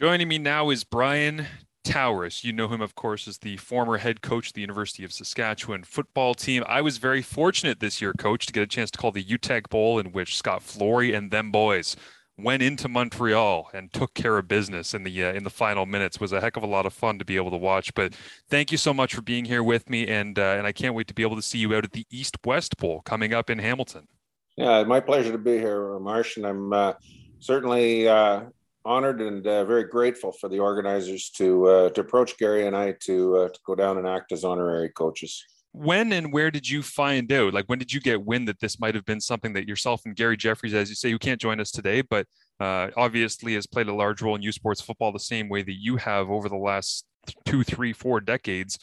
Joining me now is Brian Towers. You know him, of course, as the former head coach of the University of Saskatchewan football team. I was very fortunate this year, coach, to get a chance to call the Uteck Bowl, in which Scott Flory and them boys went into Montreal and took care of business in the uh, in the final minutes. It was a heck of a lot of fun to be able to watch. But thank you so much for being here with me, and uh, and I can't wait to be able to see you out at the East West Bowl coming up in Hamilton. Yeah, my pleasure to be here, Marsh, and I'm uh, certainly uh, honored and uh, very grateful for the organizers to uh, to approach Gary and I to uh, to go down and act as honorary coaches. When and where did you find out? Like, when did you get wind that this might have been something that yourself and Gary Jeffries, as you say, who can't join us today, but uh, obviously has played a large role in U Sports football the same way that you have over the last two, three, four decades.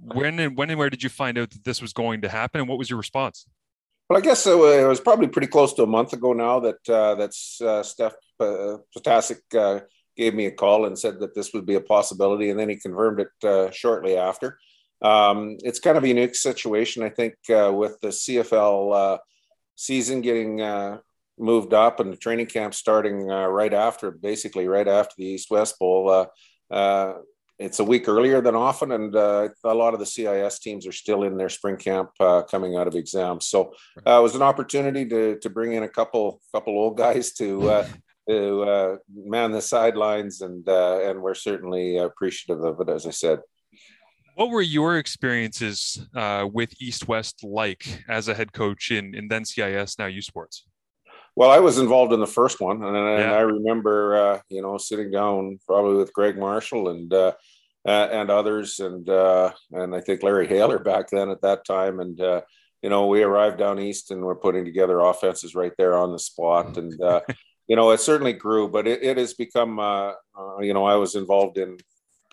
When and when and where did you find out that this was going to happen, and what was your response? Well, I guess it was probably pretty close to a month ago now that uh, that's uh, Steph Potasic uh, gave me a call and said that this would be a possibility, and then he confirmed it uh, shortly after. Um, it's kind of a unique situation, I think, uh, with the CFL uh, season getting uh, moved up and the training camp starting right after, basically right after the East West Bowl it's a week earlier than often, and uh, a lot of the CIS teams are still in their spring camp uh, coming out of exams. So uh, it was an opportunity to to bring in a couple couple old guys to to uh, man the sidelines, and uh, and we're certainly appreciative of it. As I said. What were your experiences uh, with East West like as a head coach in, in then CIS, now U Sports? Well, I was involved in the first one, and, and yeah. I remember, uh, you know, sitting down probably with Greg Marshall and uh, and others, and uh, and I think Larry Haylor back then at that time, and you know, we arrived down east and we're putting together offenses right there on the spot, and you know, it certainly grew, but it, it has become, uh, uh, you know, I was involved in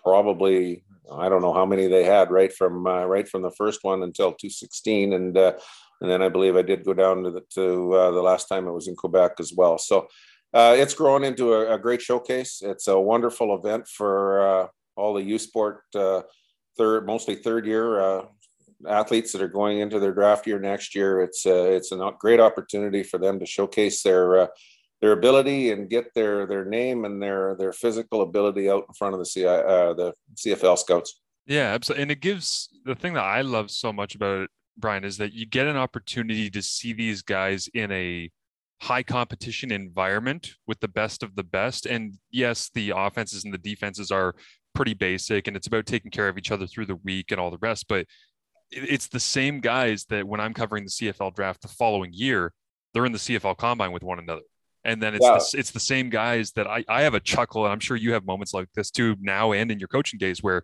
probably, I don't know how many they had right from, uh, right from the first one until 216. And, uh, and then I believe I did go down to the, to uh, the last time it was in Quebec as well. So uh, it's grown into a, a, great showcase. It's a wonderful event for all the U Sport third, mostly third year athletes that are going into their draft year next year. It's it's a great opportunity for them to showcase their their ability and get their their name and their their physical ability out in front of the CI, uh, the CFL scouts. Yeah, absolutely. And it gives the thing that I love so much about it, Brian, is that you get an opportunity to see these guys in a high competition environment with the best of the best. And yes, the offenses and the defenses are pretty basic, and it's about taking care of each other through the week and all the rest. But it's the same guys that when I'm covering the CFL draft the following year, they're in the CFL combine with one another and then it's yeah. the, it's the same guys that I, I have a chuckle and i'm sure you have moments like this too now and in your coaching days where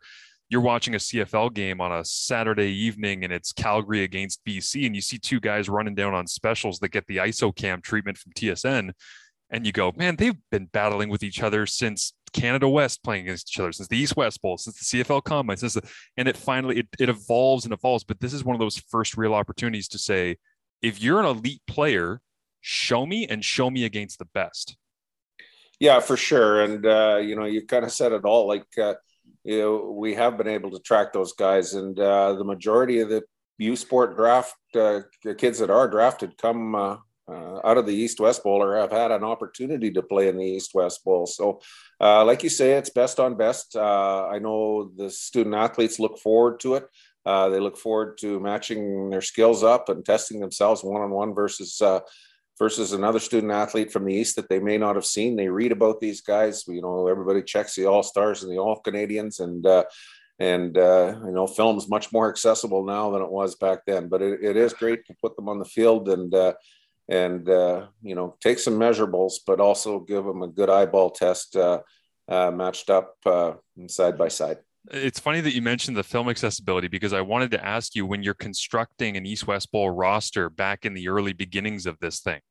you're watching a cfl game on a saturday evening and it's calgary against bc and you see two guys running down on specials that get the isocam treatment from tsn and you go man they've been battling with each other since canada west playing against each other since the east west bowl since the cfl combine since the, and it finally it, it evolves and evolves but this is one of those first real opportunities to say if you're an elite player show me and show me against the best. Yeah, for sure. And, uh, you know, you kind of said it all like, uh, you know, we have been able to track those guys, and uh, the majority of the U Sport draft uh, kids that are drafted come uh, uh, out of the East West Bowl or have had an opportunity to play in the East West Bowl. So, uh, like you say, it's best on best. Uh, I know the student athletes look forward to it. Uh, they look forward to matching their skills up and testing themselves one on one versus versus another student athlete from the east that they may not have seen. They read about these guys. You know, everybody checks the All Stars and the All Canadians, and uh, and uh, you know, film's much more accessible now than it was back then. But it, it is great to put them on the field and uh, and uh, you know take some measurables, but also give them a good eyeball test uh, uh, matched up side by side. It's funny that you mentioned the film accessibility because I wanted to ask you when you're constructing an East West Bowl roster back in the early beginnings of this thing,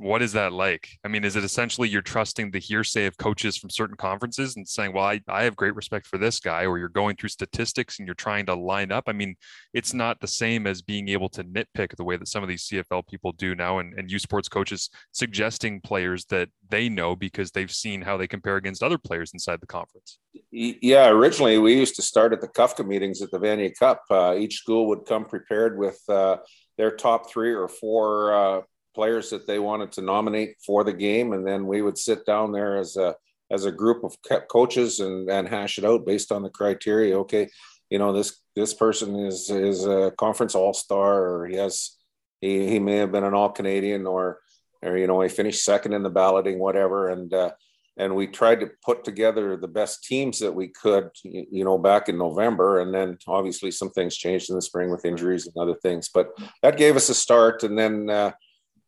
what is that like? I mean, is it essentially you're trusting the hearsay of coaches from certain conferences and saying, well, I, I have great respect for this guy, or you're going through statistics and you're trying to line up? I mean, it's not the same as being able to nitpick the way that some of these CFL people do now and, and U Sports coaches suggesting players that they know because they've seen how they compare against other players inside the conference. Yeah, originally we used to start at the CUFCA meetings at the Vanier Cup. Uh, each school would come prepared with uh, their top three or four uh, players that they wanted to nominate for the game, and then we would sit down there as a as a group of coaches and and hash it out based on the criteria. Okay, you know this this person is is a conference all star, or he has he he may have been an all Canadian, or or you know he finished second in the balloting, whatever, and. Uh, and we tried to put together the best teams that we could you know back in november and then obviously some things changed in the spring with injuries and other things but that gave us a start and then uh,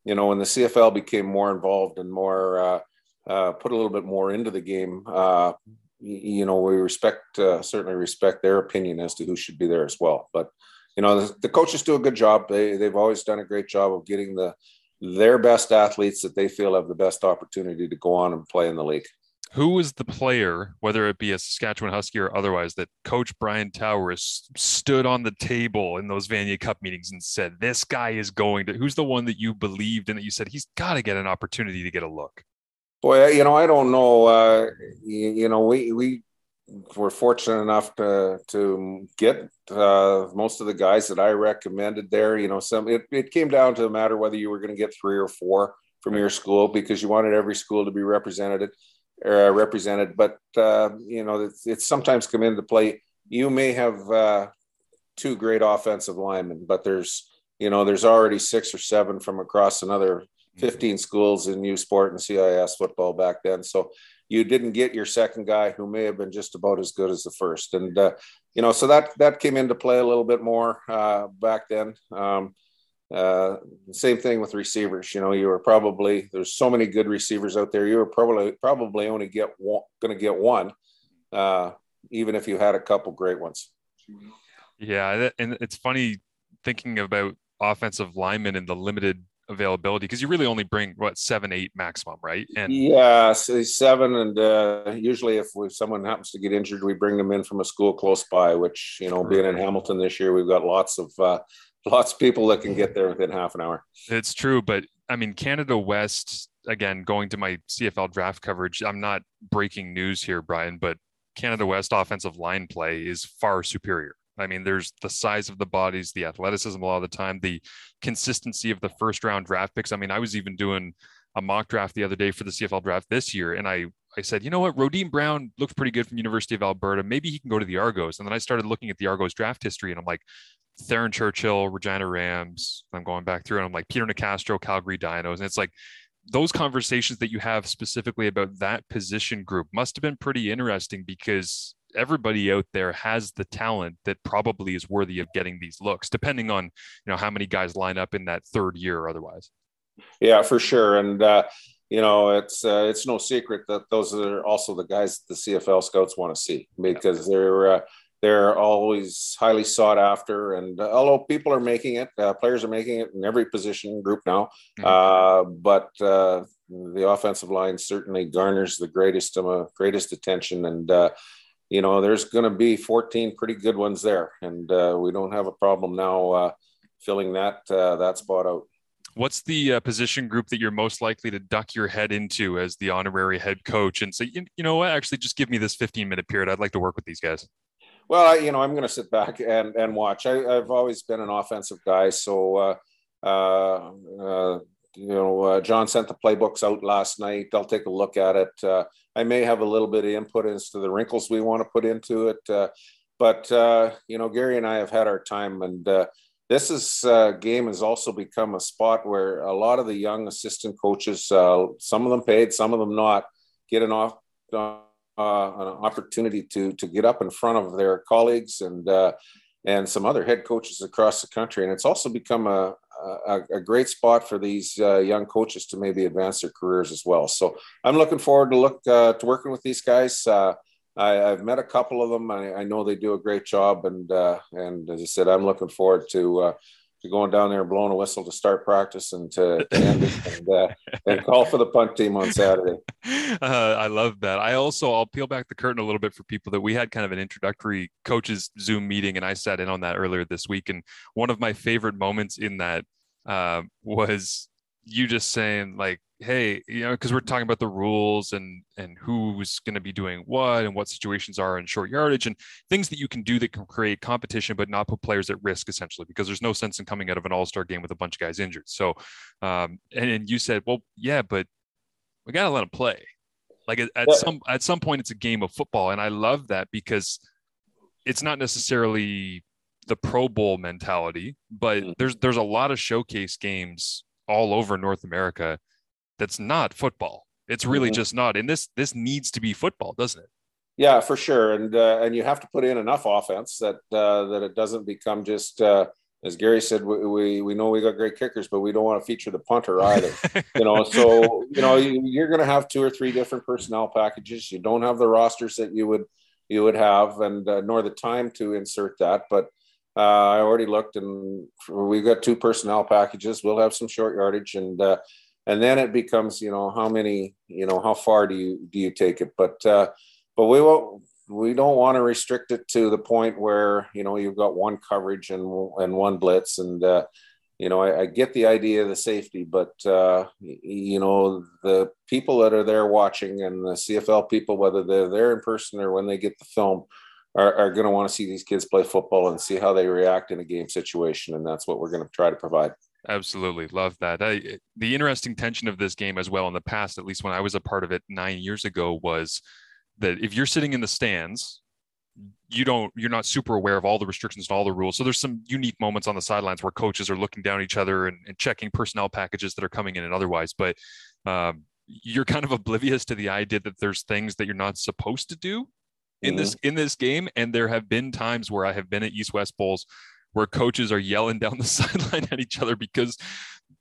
you know when the cfl became more involved and more uh, uh, put a little bit more into the game uh, you know we respect uh, certainly respect their opinion as to who should be there as well but you know the, the coaches do a good job they, they've always done a great job of getting the their best athletes that they feel have the best opportunity to go on and play in the league. Who was the player, whether it be a Saskatchewan Husky or otherwise, that Coach Brian Towers stood on the table in those Vanier Cup meetings and said, "This guy is going to"? Who's the one that you believed in that you said he's got to get an opportunity to get a look? Boy, you know, I don't know. Uh, you, you know, we we were fortunate enough to to get uh, most of the guys that I recommended there. You know, some it, it came down to the matter whether you were going to get three or four from your school because you wanted every school to be represented uh, represented. But uh, you know, it's, it's, sometimes come into play. You may have uh, two great offensive linemen, but there's you know there's already six or seven from across another mm-hmm. 15 schools in U Sport and CIS football back then. So you didn't get your second guy who may have been just about as good as the first. And, uh, you know, so that, that came into play a little bit more uh, back then. Um, uh, same thing with receivers. You know, you were probably there's so many good receivers out there. You were probably probably only get one, going to get one, uh, even if you had a couple great ones. Yeah, and it's funny thinking about offensive linemen and the limited availability because you really only bring what seven eight maximum right and yeah seven and uh, usually if we, someone happens to get injured we bring them in from a school close by which you know being in hamilton this year we've got lots of uh, lots of people that can get there within half an hour it's true but i mean canada west again going to my cfl draft coverage i'm not breaking news here brian but canada west offensive line play is far superior I mean, there's the size of the bodies, the athleticism a lot of the time, the consistency of the first round draft picks. I mean, I was even doing a mock draft the other day for the CFL draft this year, and I I said, you know what, Rodeem Brown looks pretty good from University of Alberta. Maybe he can go to the Argos. And then I started looking at the Argos draft history, and I'm like, Theron Churchill, Regina Rams. I'm going back through, and I'm like Peter Nicastro, Calgary Dinos, and it's like those conversations that you have specifically about that position group must have been pretty interesting because everybody out there has the talent that probably is worthy of getting these looks, depending on you know how many guys line up in that third year or otherwise. Yeah, for sure, and uh, you know it's uh, it's no secret that those are also the guys the CFL scouts want to see because they're uh, they're always highly sought after. And uh, although people are making it, uh, players are making it in every position group now, mm-hmm. Uh, but the offensive line certainly garners the greatest um, greatest attention and you know, there's going to be 14 pretty good ones there, and uh, we don't have a problem now uh, filling that uh, that spot out. What's the uh, position group that you're most likely to duck your head into as the honorary head coach and say, you, you know what, actually, just give me this 15 minute period. I'd like to work with these guys. Well, you know, I'm going to sit back and and watch. I, have always been an offensive guy, so. Uh, uh, you know, uh, John sent the playbooks out last night. I'll take a look at it. Uh, I may have a little bit of input as to the wrinkles we want to put into it. Uh, but, uh, you know, Gary and I have had our time. And uh, this is, uh, game has also become a spot where a lot of the young assistant coaches, some of them paid, some of them not, get an, off, an opportunity to, to get up in front of their colleagues and, and some other head coaches across the country. And it's also become a, a, a great spot for these uh, young coaches to maybe advance their careers as well. So I'm looking forward to look uh, to working with these guys. Uh, I, have met a couple of them. I, I, know they do a great job, and uh, and as I said, I'm looking forward to uh, to going down there and blowing a whistle to start practice and to, end and, uh, and call for the punt team on Saturday. Uh, I love that. I also I'll peel back the curtain a little bit for people that we had kind of an introductory coaches Zoom meeting, and I sat in on that earlier this week. And one of my favorite moments in that uh, was you just saying like hey you know because we're talking about the rules and and who's going to be doing what and what situations are in short yardage and things that you can do that can create competition but not put players at risk essentially because there's no sense in coming out of an all-star game with a bunch of guys injured so um and, and you said well yeah but we got to let them play Like at, at yeah. some at some point, it's a game of football, and I love that because it's not necessarily the Pro Bowl mentality, but mm-hmm. there's there's a lot of showcase games all over North America that's not football. It's really mm-hmm. just not. And this this needs to be football, doesn't it? Yeah, for sure. And uh, and you have to put in enough offense that uh, that it doesn't become just uh, as Gary said. We, we, we know we got great kickers, but we don't want to feature the punter either. you know, so you know you, are going to have two or three different personnel packages. You don't have the rosters that you would you would have, and uh, nor the time to insert that. But uh, I already looked, and we've got two personnel packages. We'll have some short yardage, and uh, and then it becomes you know how many you know how far do you do you take it but uh but we won't we don't want to restrict it to the point where you know you've got one coverage and and one blitz and uh you know I, I get the idea of the safety but uh you know the people that are there watching and the cfl people whether they're there in person or when they get the film are, are going to want to see these kids play football and see how they react in a game situation and that's what we're going to try to provide Absolutely. Love that. I, the interesting tension of this game as well in the past, at least when I was a part of it nine years ago, was that if you're sitting in the stands, you don't, you're not super aware of all the restrictions and all the rules. So there's some unique moments on the sidelines where coaches are looking down each other and, and checking personnel packages that are coming in and otherwise. But um, you're kind of oblivious to the idea that there's things that you're not supposed to do in mm-hmm. this in this game and there have been times where i have been at east west bowls where coaches are yelling down the sideline at each other because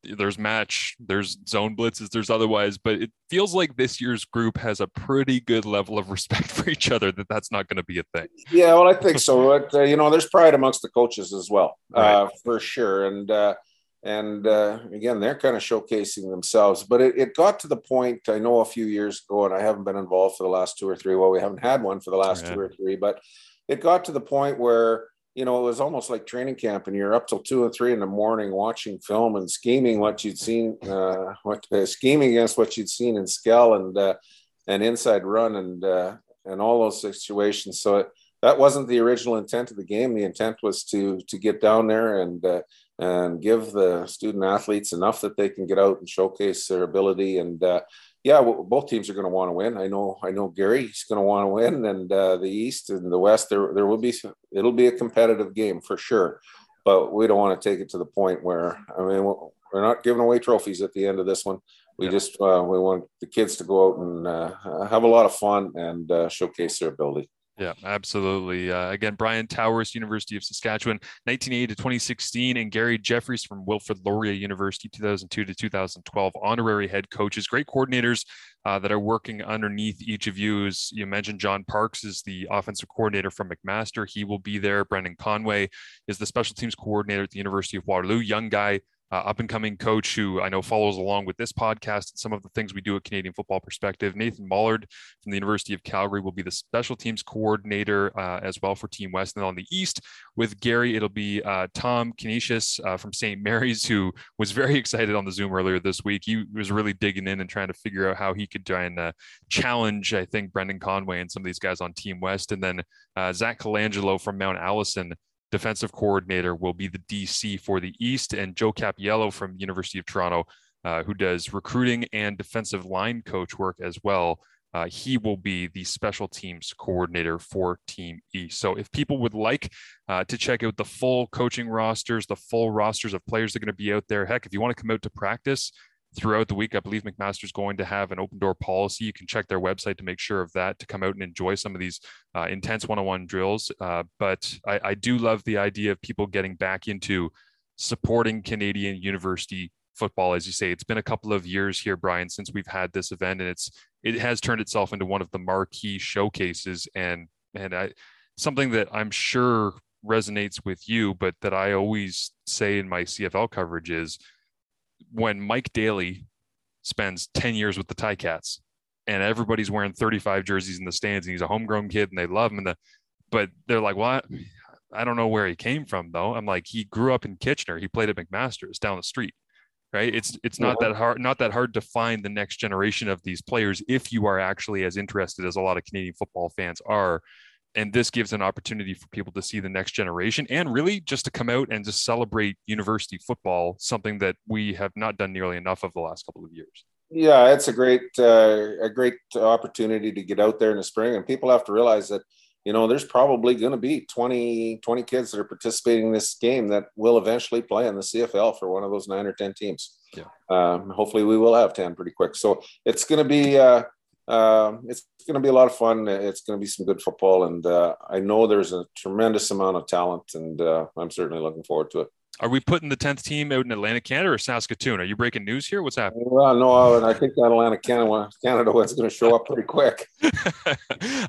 there's match, there's zone blitzes, there's otherwise, but it feels like this year's group has a pretty good level of respect for each other that that's not going to be a thing. Yeah, well, I think so. But, uh, you know, there's pride amongst the coaches as well, right. uh, for sure. And, uh, and uh, again, they're kind of showcasing themselves. But it, it, got to the point, I know a few years ago, and I haven't been involved for the last two or three. Well, we haven't had one for the last right. two or three, but it got to the point where you know, it was almost like training camp, and you're up till two or three in the morning watching film and scheming what you'd seen, uh, what uh, scheming against what you'd seen in Skell and uh, and inside run and uh, and all those situations. So it, that wasn't the original intent of the game. The intent was to to get down there and uh, and give the student athletes enough that they can get out and showcase their ability and uh, yeah, well, both teams are going to want to win. I know, I know Gary's going to want to win, and uh, the East and the West, there, there will be, it'll be a competitive game for sure. But we don't want to take it to the point where, I mean, we're not giving away trophies at the end of this one. We yeah. just, uh, we want the kids to go out and uh, have a lot of fun and uh, showcase their ability. Yeah, absolutely. Uh, again, Brian Towers, University of Saskatchewan, 1980 to 2016, and Gary Jeffries from Wilfrid Laurier University, 2002 to 2012, honorary head coaches, great coordinators uh, that are working underneath each of you. As you mentioned, John Parks is the offensive coordinator from McMaster. He will be there. Brendan Conway is the special teams coordinator at the University of Waterloo. Young guy, uh, up and coming coach who I know follows along with this podcast and some of the things we do at Canadian Football Perspective. Nathan Mollard from the University of Calgary will be the special teams coordinator uh, as well for Team West. And on the East with Gary, it'll be uh, Tom Canisius uh, from St. Mary's, who was very excited on the Zoom earlier this week. He was really digging in and trying to figure out how he could try and uh, challenge, I think, Brendan Conway and some of these guys on Team West. And then uh, Zach Colangelo from Mount Allison defensive coordinator will be the DC for the East, and Joe Capiello from University of Toronto, uh, who does recruiting and defensive line coach work as well. Uh, he will be the special teams coordinator for Team East. So, if people would like uh, to check out the full coaching rosters, the full rosters of players that are going to be out there, heck, if you want to come out to practice, throughout the week. I believe McMaster is going to have an open door policy. You can check their website to make sure of that to come out and enjoy some of these uh, intense one on one drills. Uh, but I, I, do love the idea of people getting back into supporting Canadian university football. As you say, it's been a couple of years here, Brian, since we've had this event, and it's it has turned itself into one of the marquee showcases and and I something that I'm sure resonates with you, but that I always say in my CFL coverage is when Mike Daly spends 10 years with the Ti-Cats and everybody's wearing 35 jerseys in the stands and he's a homegrown kid and they love him and the but they're like what well, I don't know where he came from though. I'm like he grew up in Kitchener. He played at McMaster's down the street. Right? It's it's not that hard not that hard to find the next generation of these players if you are actually as interested as a lot of Canadian football fans are and this gives an opportunity for people to see the next generation and really just to come out and just celebrate university football something that we have not done nearly enough of the last couple of years Yeah, it's a great uh, a great opportunity to get out there in the spring, and people have to realize that you know there's probably going to be 20 20 kids that are participating in this game that will eventually play in the CFL for one of those nine or ten teams. Yeah. Um, hopefully, we will have ten pretty quick. So it's going to be. Uh, uh, it's going to be a lot of fun. It's going to be some good football, and uh, I know there's a tremendous amount of talent, and uh, I'm certainly looking forward to it. Are we putting the tenth team out in Atlantic Canada or Saskatoon? Are you breaking news here? What's happening? Well, no, and I think that Atlantic Canada Canada one's going to show up pretty quick.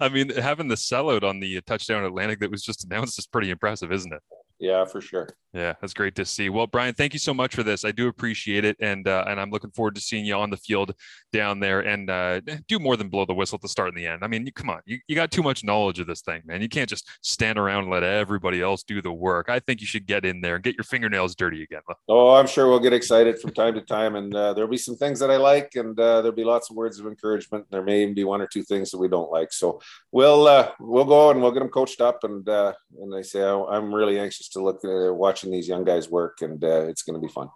I mean, having the sellout on the touchdown Atlantic that was just announced is pretty impressive, isn't it? Yeah, for sure. Yeah, that's great to see. Well, Brian, thank you so much for this. I do appreciate it, and uh, and I'm looking forward to seeing you on the field down there and uh, do more than blow the whistle at the start and the end. I mean, you, come on, you, you got too much knowledge of this thing, man. You can't just stand around and let everybody else do the work. I think you should get in there and get your fingernails dirty again. Oh, I'm sure we'll get excited from time to time, and uh, there'll be some things that I like, and uh, there'll be lots of words of encouragement. There may even be one or two things that we don't like. So we'll uh, we'll go and we'll get them coached up, and uh, and I say I'm really anxious to look at watching these young guys work, and uh, it's going to be fun.